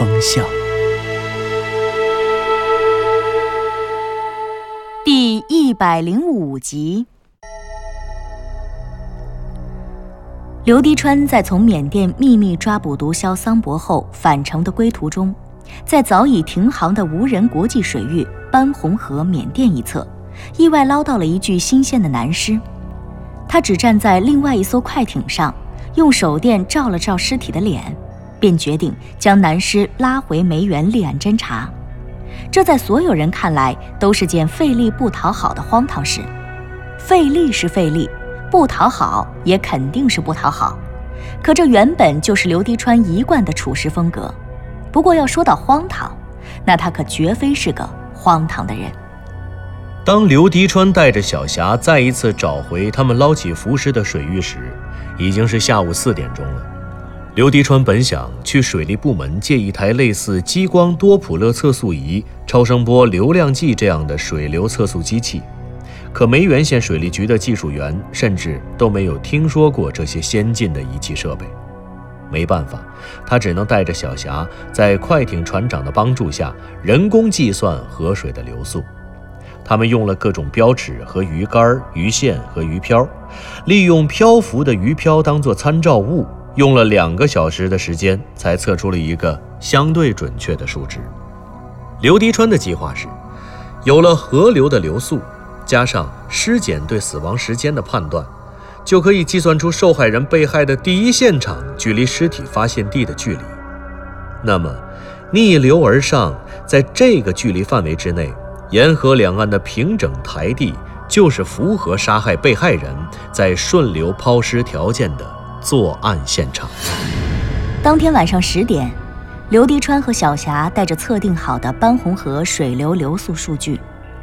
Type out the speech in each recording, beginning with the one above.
南风向》第一百零五集。刘迪川在从缅甸秘密抓捕毒枭桑博后返程的归途中，在早已停航的无人国际水域班洪河缅甸一侧，意外捞到了一具新鲜的男尸。他只站在另外一艘快艇上，用手电照了照尸体的脸，便决定将男尸拉回梅园立案侦查。这在所有人看来都是件费力不讨好的荒唐事。费力是费力，不讨好也肯定是不讨好。可这原本就是刘迪川一贯的处事风格。不过要说到荒唐，那他可绝非是个荒唐的人。当刘迪川带着小霞再一次找回他们捞起浮尸的水域时，已经是下午四点钟了。刘迪川本想去水利部门借一台类似激光多普勒测速仪、超声波流量计这样的水流测速机器，可梅园县水利局的技术员甚至都没有听说过这些先进的仪器设备。没办法，他只能带着小霞在快艇船长的帮助下，人工计算河水的流速。他们用了各种标尺和鱼竿、鱼线和鱼漂，利用漂浮的鱼漂当作参照物，用了两个小时的时间才测出了一个相对准确的数值。刘迪川的计划是，有了河流的流速，加上尸检对死亡时间的判断，就可以计算出受害人被害的第一现场距离尸体发现地的距离。那么，逆流而上，在这个距离范围之内。沿河两岸的平整台地，就是符合杀害被害人在顺流抛尸条件的作案现场。当天晚上十点，刘迪川和小霞带着测定好的班洪河水流流速数据，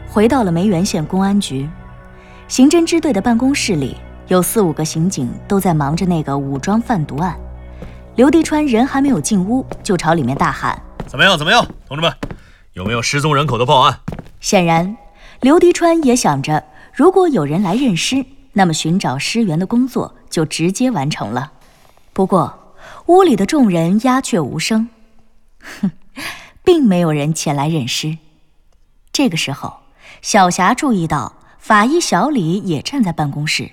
回到了梅园县公安局。刑侦支队的办公室里，有四五个刑警都在忙着那个武装贩毒案。刘迪川人还没有进屋，就朝里面大喊：“怎么样？怎么样，同志们，有没有失踪人口的报案？”显然，刘迪川也想着，如果有人来认尸，那么寻找尸源的工作就直接完成了。不过，屋里的众人鸦雀无声，哼，并没有人前来认尸。这个时候，小霞注意到法医小李也站在办公室，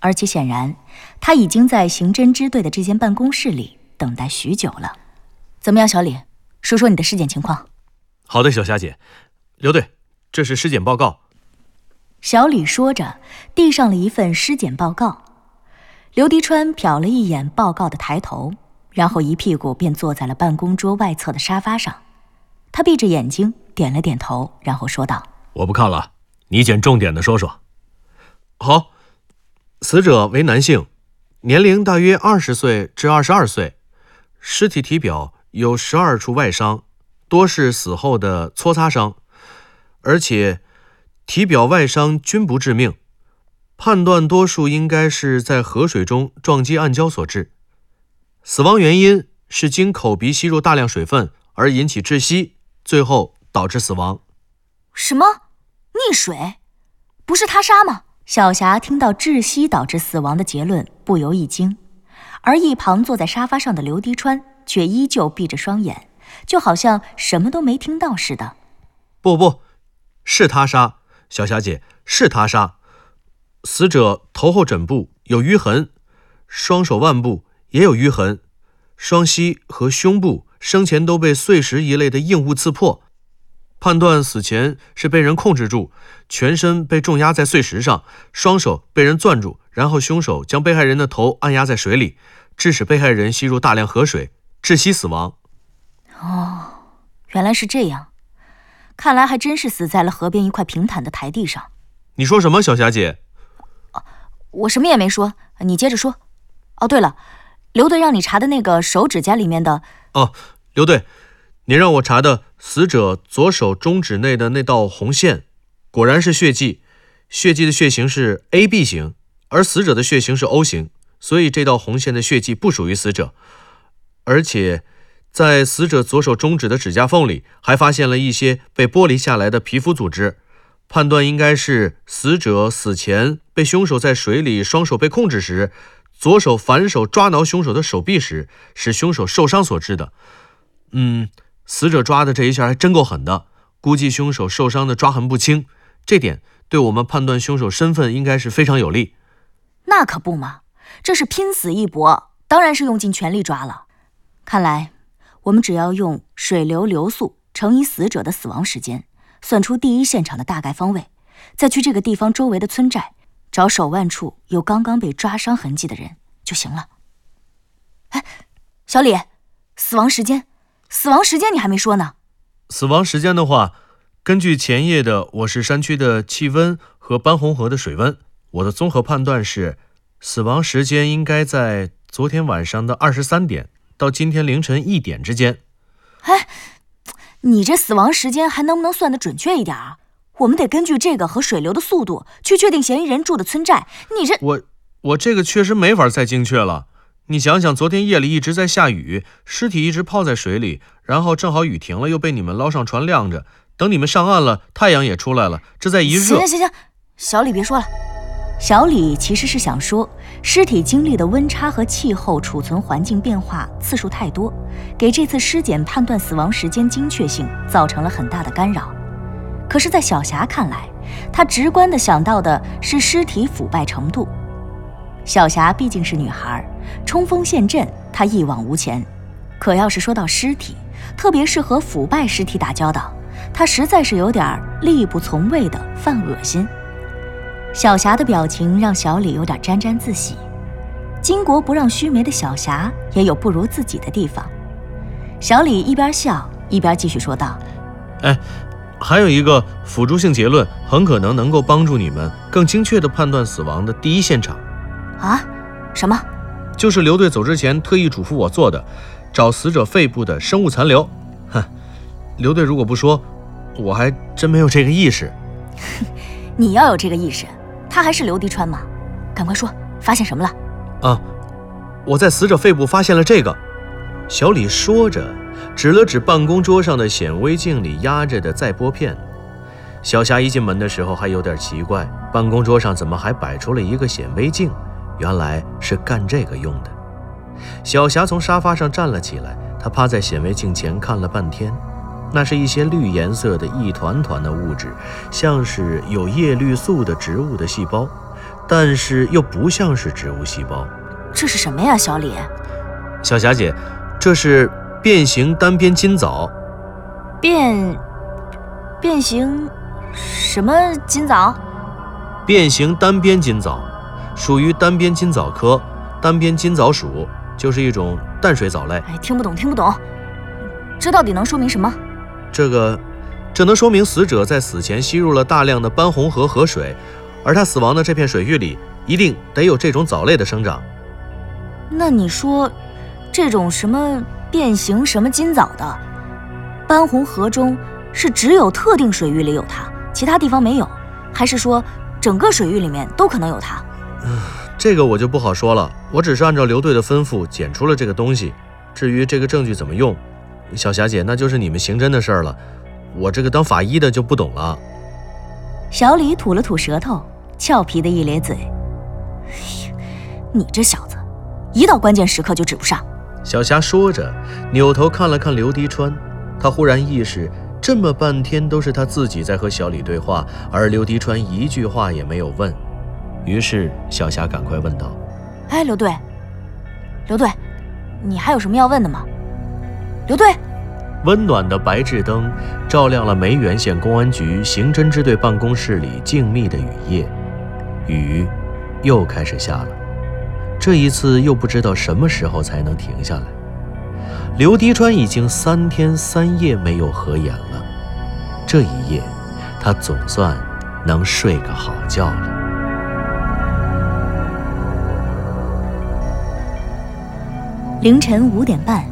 而且显然他已经在刑侦支队的这间办公室里等待许久了。怎么样，小李，说说你的尸检情况。好的，小霞姐。刘队，这是尸检报告。小李说着，递上了一份尸检报告。刘迪川瞟了一眼报告的抬头，然后一屁股便坐在了办公桌外侧的沙发上。他闭着眼睛点了点头，然后说道：“我不看了，你捡重点的说说。”好，死者为男性，年龄大约二十岁至二十二岁，尸体体表有十二处外伤，多是死后的搓擦伤。而且，体表外伤均不致命，判断多数应该是在河水中撞击暗礁所致。死亡原因是经口鼻吸入大量水分而引起窒息，最后导致死亡。什么？溺水？不是他杀吗？小霞听到窒息导致死亡的结论，不由一惊，而一旁坐在沙发上的刘迪川却依旧闭着双眼，就好像什么都没听到似的。不不。是他杀，小霞姐，是他杀。死者头后枕部有淤痕，双手腕部也有淤痕，双膝和胸部生前都被碎石一类的硬物刺破。判断死前是被人控制住，全身被重压在碎石上，双手被人攥住，然后凶手将被害人的头按压在水里，致使被害人吸入大量河水，窒息死亡。哦，原来是这样。看来还真是死在了河边一块平坦的台地上。你说什么，小霞姐？我什么也没说，你接着说。哦，对了，刘队让你查的那个手指甲里面的……哦，刘队，您让我查的死者左手中指内的那道红线，果然是血迹。血迹的血型是 A B 型，而死者的血型是 O 型，所以这道红线的血迹不属于死者。而且，在死者左手中指的指甲缝里，还发现了一些被剥离下来的皮肤组织。判断应该是死者死前被凶手在水里双手被控制时，左手反手抓挠凶手的手臂时，使凶手受伤所致的。嗯，死者抓的这一下还真够狠的，估计凶手受伤的抓痕不轻，这点对我们判断凶手身份应该是非常有利。那可不嘛，这是拼死一搏，当然是用尽全力抓了。看来我们只要用水流流速乘以死者的死亡时间。算出第一现场的大概方位，再去这个地方周围的村寨找手腕处有刚刚被抓伤痕迹的人就行了。哎，小李，死亡时间，死亡时间你还没说呢。死亡时间的话，根据前夜的我市山区的气温和斑红河的水温，我的综合判断是，死亡时间应该在昨天晚上的二十三点到今天凌晨一点之间。哎。你这死亡时间还能不能算得准确一点啊？我们得根据这个和水流的速度去确定嫌疑人住的村寨。你这我我这个确实没法再精确了。你想想，昨天夜里一直在下雨，尸体一直泡在水里，然后正好雨停了，又被你们捞上船晾着，等你们上岸了，太阳也出来了，这再一热。行行行行，小李别说了。小李其实是想说，尸体经历的温差和气候储存环境变化次数太多，给这次尸检判断死亡时间精确性造成了很大的干扰。可是，在小霞看来，她直观的想到的是尸体腐败程度。小霞毕竟是女孩，冲锋陷阵她一往无前，可要是说到尸体，特别是和腐败尸体打交道，她实在是有点力不从胃的犯恶心。小霞的表情让小李有点沾沾自喜。巾帼不让须眉的小霞也有不如自己的地方。小李一边笑一边继续说道：“哎，还有一个辅助性结论，很可能能够帮助你们更精确地判断死亡的第一现场。啊？什么？就是刘队走之前特意嘱咐我做的，找死者肺部的生物残留。哼，刘队如果不说，我还真没有这个意识。你要有这个意识。”他还是刘迪川吗？赶快说，发现什么了？啊，我在死者肺部发现了这个。小李说着，指了指办公桌上的显微镜里压着的载玻片。小霞一进门的时候还有点奇怪，办公桌上怎么还摆出了一个显微镜？原来是干这个用的。小霞从沙发上站了起来，她趴在显微镜前看了半天。那是一些绿颜色的一团团的物质，像是有叶绿素的植物的细胞，但是又不像是植物细胞。这是什么呀，小李？小霞姐，这是变形单边金藻。变变形什么金藻？变形单边金藻，属于单边金藻科单边金藻属，就是一种淡水藻类。哎，听不懂，听不懂。这到底能说明什么？这个，这能说明死者在死前吸入了大量的斑红河河水，而他死亡的这片水域里一定得有这种藻类的生长。那你说，这种什么变形什么金藻的，斑红河中是只有特定水域里有它，其他地方没有，还是说整个水域里面都可能有它？嗯，这个我就不好说了。我只是按照刘队的吩咐检出了这个东西，至于这个证据怎么用。小霞姐，那就是你们刑侦的事儿了，我这个当法医的就不懂了。小李吐了吐舌头，俏皮的一咧嘴：“哎呀，你这小子，一到关键时刻就指不上。”小霞说着，扭头看了看刘迪川，他忽然意识，这么半天都是他自己在和小李对话，而刘迪川一句话也没有问。于是小霞赶快问道：“哎，刘队，刘队，你还有什么要问的吗？”刘队，温暖的白炽灯照亮了梅园县公安局刑侦支队办公室里静谧的雨夜，雨又开始下了。这一次又不知道什么时候才能停下来。刘迪川已经三天三夜没有合眼了，这一夜他总算能睡个好觉了。凌晨五点半。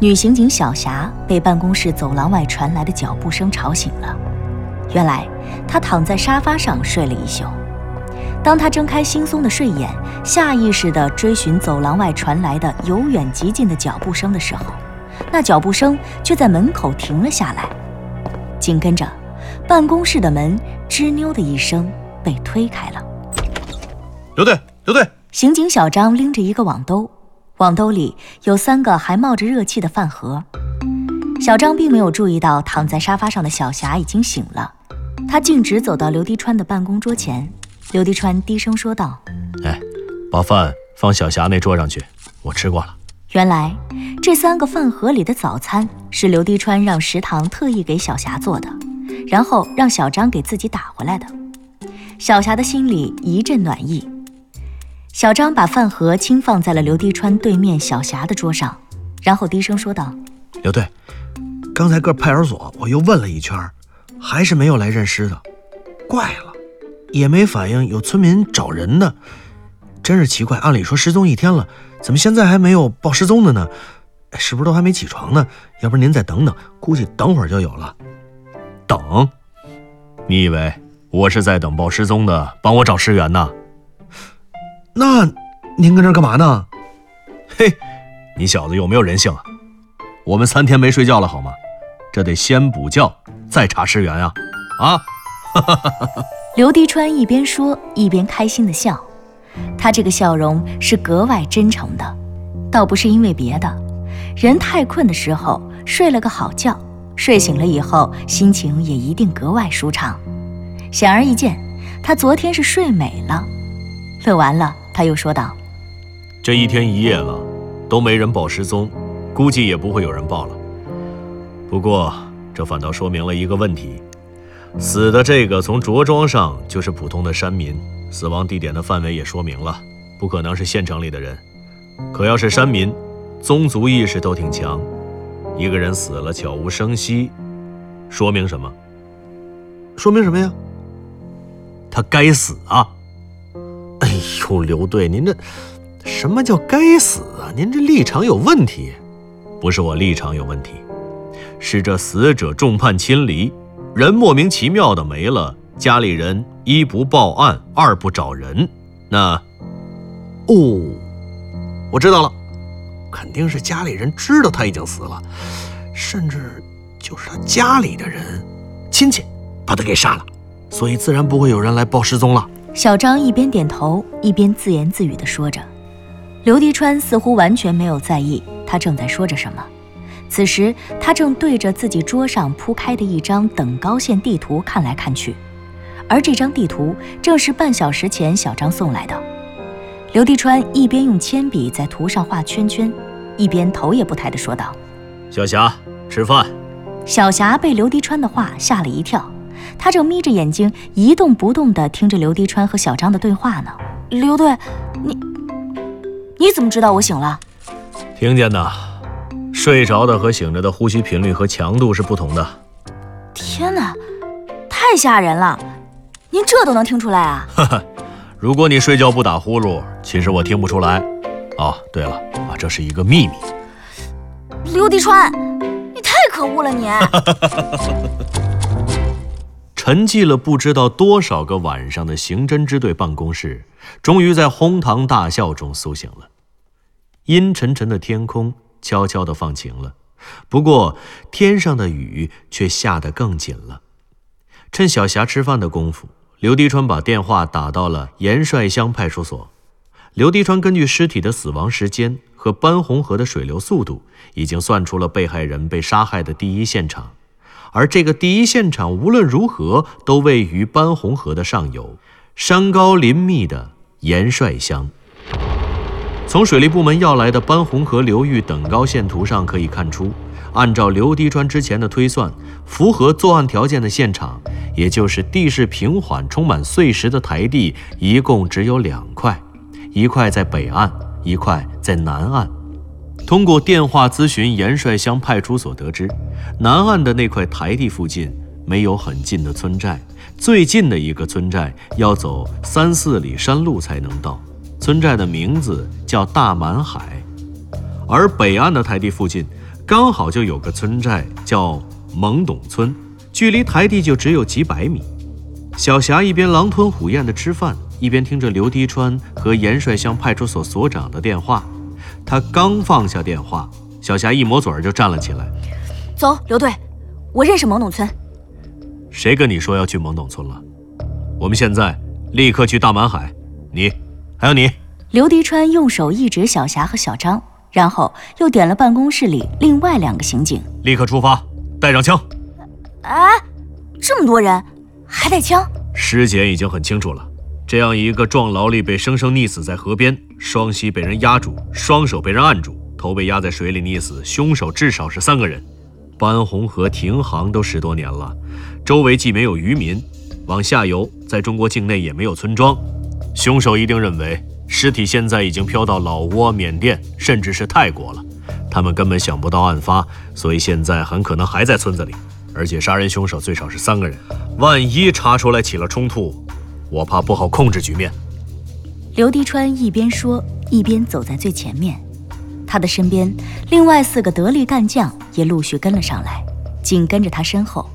女刑警小霞被办公室走廊外传来的脚步声吵醒了。原来，她躺在沙发上睡了一宿。当她睁开惺忪的睡眼，下意识地追寻走廊外传来的由远及近的脚步声的时候，那脚步声却在门口停了下来。紧跟着，办公室的门吱扭的一声被推开了。刘队，刘队，刑警小张拎着一个网兜。网兜里有三个还冒着热气的饭盒，小张并没有注意到躺在沙发上的小霞已经醒了，他径直走到刘迪川的办公桌前。刘迪川低声说道：“哎，把饭放小霞那桌上去，我吃过了。”原来这三个饭盒里的早餐是刘迪川让食堂特意给小霞做的，然后让小张给自己打回来的。小霞的心里一阵暖意。小张把饭盒轻放在了刘迪川对面小霞的桌上，然后低声说道：“刘队，刚才各派出所我又问了一圈，还是没有来认尸的。怪了，也没反映有村民找人呢，真是奇怪。按理说失踪一天了，怎么现在还没有报失踪的呢？是不是都还没起床呢？要不您再等等，估计等会儿就有了。等？你以为我是在等报失踪的帮我找尸源呢？”那您跟这干嘛呢？嘿，你小子有没有人性啊？我们三天没睡觉了好吗？这得先补觉再查尸源啊！啊！刘迪川一边说一边开心的笑，他这个笑容是格外真诚的，倒不是因为别的。人太困的时候睡了个好觉，睡醒了以后心情也一定格外舒畅。显而易见，他昨天是睡美了。乐完了。他又说道：“这一天一夜了，都没人报失踪，估计也不会有人报了。不过，这反倒说明了一个问题：死的这个从着装上就是普通的山民，死亡地点的范围也说明了，不可能是县城里的人。可要是山民，宗族意识都挺强，一个人死了悄无声息，说明什么？说明什么呀？他该死啊！”哎呦，刘队，您这什么叫该死啊？您这立场有问题。不是我立场有问题，是这死者众叛亲离，人莫名其妙的没了，家里人一不报案，二不找人。那，哦，我知道了，肯定是家里人知道他已经死了，甚至就是他家里的人亲戚把他给杀了，所以自然不会有人来报失踪了。小张一边点头，一边自言自语地说着。刘迪川似乎完全没有在意他正在说着什么。此时，他正对着自己桌上铺开的一张等高线地图看来看去，而这张地图正是半小时前小张送来的。刘迪川一边用铅笔在图上画圈圈，一边头也不抬地说道：“小霞，吃饭。”小霞被刘迪川的话吓了一跳。他正眯着眼睛一动不动地听着刘迪川和小张的对话呢。刘队，你你怎么知道我醒了？听见的。睡着的和醒着的呼吸频率和强度是不同的。天哪，太吓人了！您这都能听出来啊？哈哈，如果你睡觉不打呼噜，其实我听不出来。哦，对了，啊，这是一个秘密。刘迪川，你太可恶了，你！沉寂了不知道多少个晚上的刑侦支队办公室，终于在哄堂大笑中苏醒了。阴沉沉的天空悄悄地放晴了，不过天上的雨却下得更紧了。趁小霞吃饭的功夫，刘迪川把电话打到了盐帅乡派出所。刘迪川根据尸体的死亡时间和班洪河的水流速度，已经算出了被害人被杀害的第一现场。而这个第一现场无论如何都位于班洪河的上游，山高林密的盐帅乡。从水利部门要来的班洪河流域等高线图上可以看出，按照刘迪川之前的推算，符合作案条件的现场，也就是地势平缓、充满碎石的台地，一共只有两块，一块在北岸，一块在南岸。通过电话咨询盐帅乡派出所得知，南岸的那块台地附近没有很近的村寨，最近的一个村寨要走三四里山路才能到。村寨的名字叫大满海，而北岸的台地附近刚好就有个村寨叫蒙董村，距离台地就只有几百米。小霞一边狼吞虎咽地吃饭，一边听着刘滴川和盐帅乡派出所所长的电话。他刚放下电话，小霞一抹嘴就站了起来：“走，刘队，我认识懵懂村。谁跟你说要去懵懂村了？我们现在立刻去大满海。你，还有你。”刘迪川用手一指小霞和小张，然后又点了办公室里另外两个刑警：“立刻出发，带上枪。”哎，这么多人，还带枪？尸检已经很清楚了。这样一个壮劳力被生生溺死在河边，双膝被人压住，双手被人按住，头被压在水里溺死，凶手至少是三个人。班洪河停航都十多年了，周围既没有渔民，往下游在中国境内也没有村庄，凶手一定认为尸体现在已经飘到老挝、缅甸，甚至是泰国了。他们根本想不到案发，所以现在很可能还在村子里。而且杀人凶手最少是三个人，万一查出来起了冲突。我怕不好控制局面。刘迪川一边说，一边走在最前面。他的身边，另外四个得力干将也陆续跟了上来，紧跟着他身后。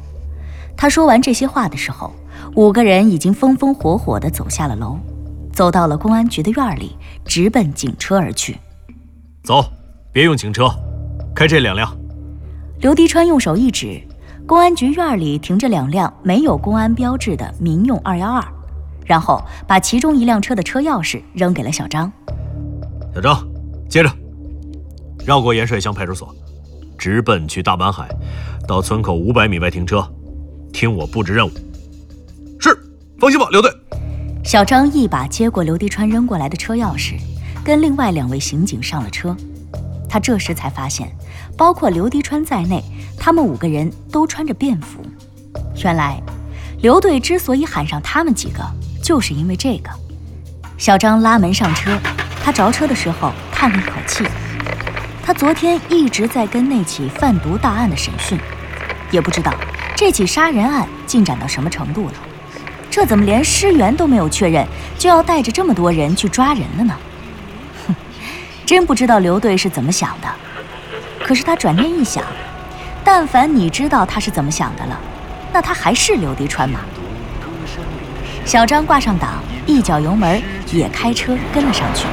他说完这些话的时候，五个人已经风风火火地走下了楼，走到了公安局的院里，直奔警车而去。走，别用警车，开这两辆。刘迪川用手一指，公安局院里停着两辆没有公安标志的民用二幺二。然后把其中一辆车的车钥匙扔给了小张。小张，接着绕过盐水乡派出所，直奔去大满海，到村口五百米外停车，听我布置任务。是，放心吧，刘队。小张一把接过刘迪川扔过来的车钥匙，跟另外两位刑警上了车。他这时才发现，包括刘迪川在内，他们五个人都穿着便服。原来，刘队之所以喊上他们几个。就是因为这个，小张拉门上车。他着车的时候叹了一口气。他昨天一直在跟那起贩毒大案的审讯，也不知道这起杀人案进展到什么程度了。这怎么连尸源都没有确认，就要带着这么多人去抓人了呢？哼，真不知道刘队是怎么想的。可是他转念一想，但凡你知道他是怎么想的了，那他还是刘迪川吗？小张挂上档，一脚油门，也开车跟了上去。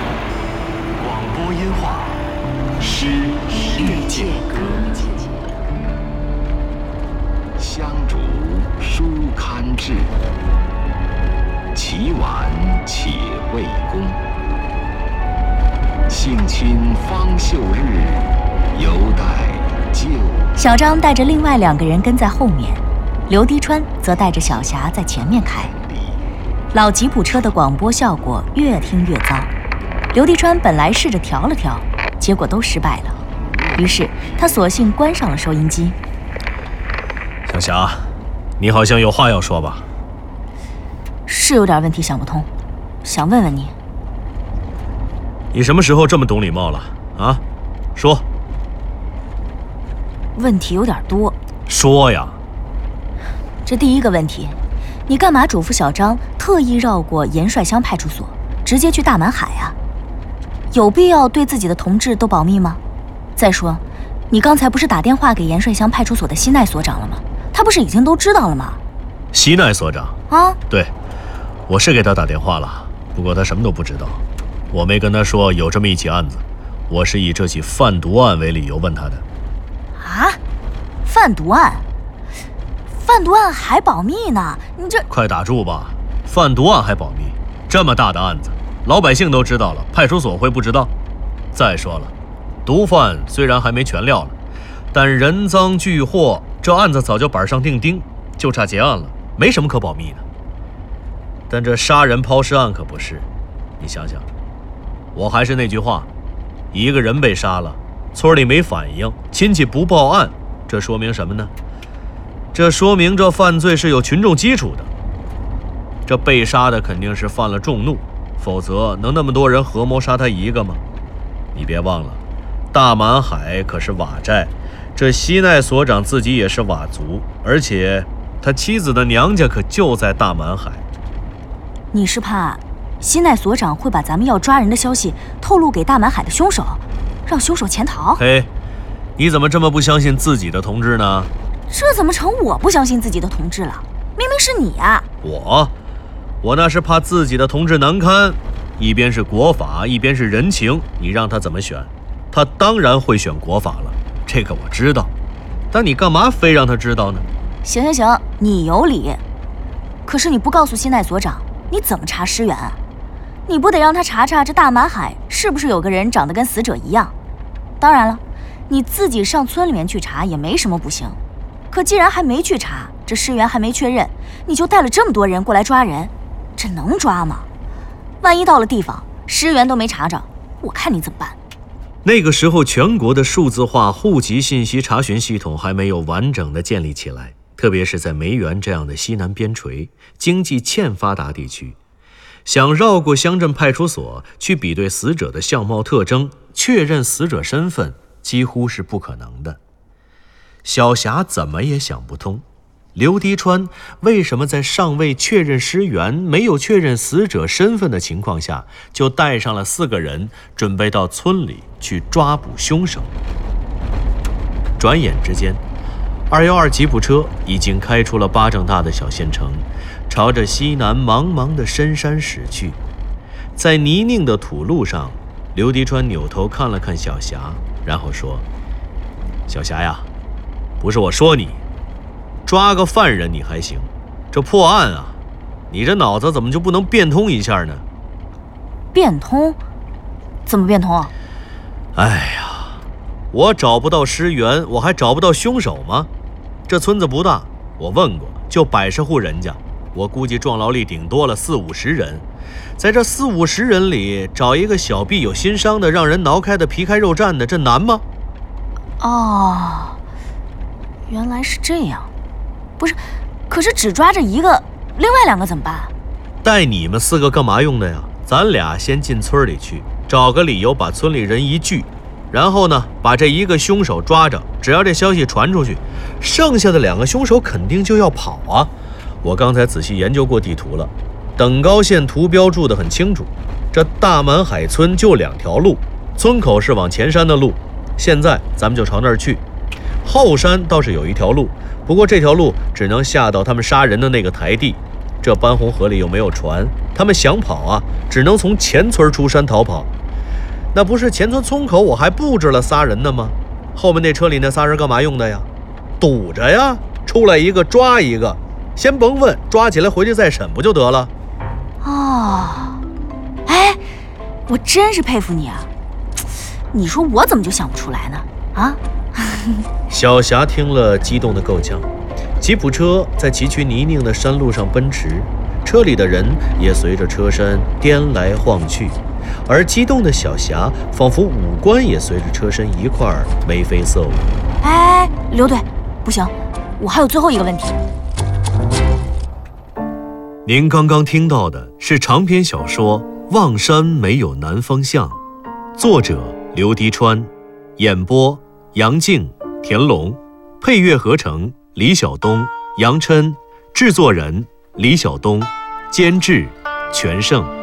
广播音画，诗世界歌，香烛书刊至，起晚且未工。性侵方秀日，犹待旧。小张带着另外两个人跟在后面，刘迪川则带着小霞在前面开。老吉普车的广播效果越听越糟，刘迪川本来试着调了调，结果都失败了，于是他索性关上了收音机。小霞，你好像有话要说吧？是有点问题想不通，想问问你。你什么时候这么懂礼貌了啊？说。问题有点多。说呀。这第一个问题。你干嘛嘱咐小张特意绕过盐帅乡派出所，直接去大满海啊？有必要对自己的同志都保密吗？再说，你刚才不是打电话给盐帅乡派出所的西奈所长了吗？他不是已经都知道了吗？西奈所长啊，对，我是给他打电话了，不过他什么都不知道。我没跟他说有这么一起案子，我是以这起贩毒案为理由问他的。啊，贩毒案？贩毒案还保密呢？你这快打住吧！贩毒案还保密？这么大的案子，老百姓都知道了，派出所会不知道？再说了，毒贩虽然还没全撂了，但人赃俱获，这案子早就板上钉钉，就差结案了，没什么可保密的。但这杀人抛尸案可不是，你想想，我还是那句话，一个人被杀了，村里没反应，亲戚不报案，这说明什么呢？这说明这犯罪是有群众基础的。这被杀的肯定是犯了众怒，否则能那么多人合谋杀他一个吗？你别忘了，大满海可是佤寨，这西奈所长自己也是佤族，而且他妻子的娘家可就在大满海。你是怕西奈所长会把咱们要抓人的消息透露给大满海的凶手，让凶手潜逃？嘿，你怎么这么不相信自己的同志呢？这怎么成我不相信自己的同志了？明明是你呀！我，我那是怕自己的同志难堪。一边是国法，一边是人情，你让他怎么选？他当然会选国法了，这个我知道。但你干嘛非让他知道呢？行行行，你有理。可是你不告诉新奈所长，你怎么查尸源啊？你不得让他查查这大马海是不是有个人长得跟死者一样？当然了，你自己上村里面去查也没什么不行。可既然还没去查，这尸源还没确认，你就带了这么多人过来抓人，这能抓吗？万一到了地方，尸源都没查着，我看你怎么办？那个时候，全国的数字化户籍信息查询系统还没有完整的建立起来，特别是在梅园这样的西南边陲、经济欠发达地区，想绕过乡镇派出所去比对死者的相貌特征，确认死者身份，几乎是不可能的。小霞怎么也想不通。刘迪川为什么在尚未确认尸源、没有确认死者身份的情况下，就带上了四个人，准备到村里去抓捕凶手？转眼之间，二幺二吉普车已经开出了巴掌大的小县城，朝着西南茫茫的深山驶去。在泥泞的土路上，刘迪川扭头看了看小霞，然后说：“小霞呀，不是我说你。”抓个犯人你还行，这破案啊，你这脑子怎么就不能变通一下呢？变通？怎么变通啊？哎呀，我找不到尸源，我还找不到凶手吗？这村子不大，我问过，就百十户人家，我估计壮劳力顶多了四五十人，在这四五十人里找一个小臂有心伤的，让人挠开的皮开肉绽的，这难吗？哦，原来是这样。不是，可是只抓着一个，另外两个怎么办？带你们四个干嘛用的呀？咱俩先进村里去，找个理由把村里人一聚，然后呢，把这一个凶手抓着。只要这消息传出去，剩下的两个凶手肯定就要跑啊！我刚才仔细研究过地图了，等高线图标注得很清楚。这大满海村就两条路，村口是往前山的路，现在咱们就朝那儿去。后山倒是有一条路。不过这条路只能下到他们杀人的那个台地，这斑红河里又没有船，他们想跑啊，只能从前村出山逃跑。那不是前村村口我还布置了仨人呢吗？后面那车里那仨人干嘛用的呀？堵着呀，出来一个抓一个，先甭问，抓起来回去再审不就得了？哦，哎，我真是佩服你啊！你说我怎么就想不出来呢？啊？小霞听了，激动的够呛。吉普车在崎岖泥泞的山路上奔驰，车里的人也随着车身颠来晃去，而激动的小霞仿佛五官也随着车身一块儿眉飞色舞。哎，刘队，不行，我还有最后一个问题。您刚刚听到的是长篇小说《望山没有南方向》，作者刘迪川，演播。杨静、田龙，配乐合成李晓东、杨琛，制作人李晓东，监制全胜。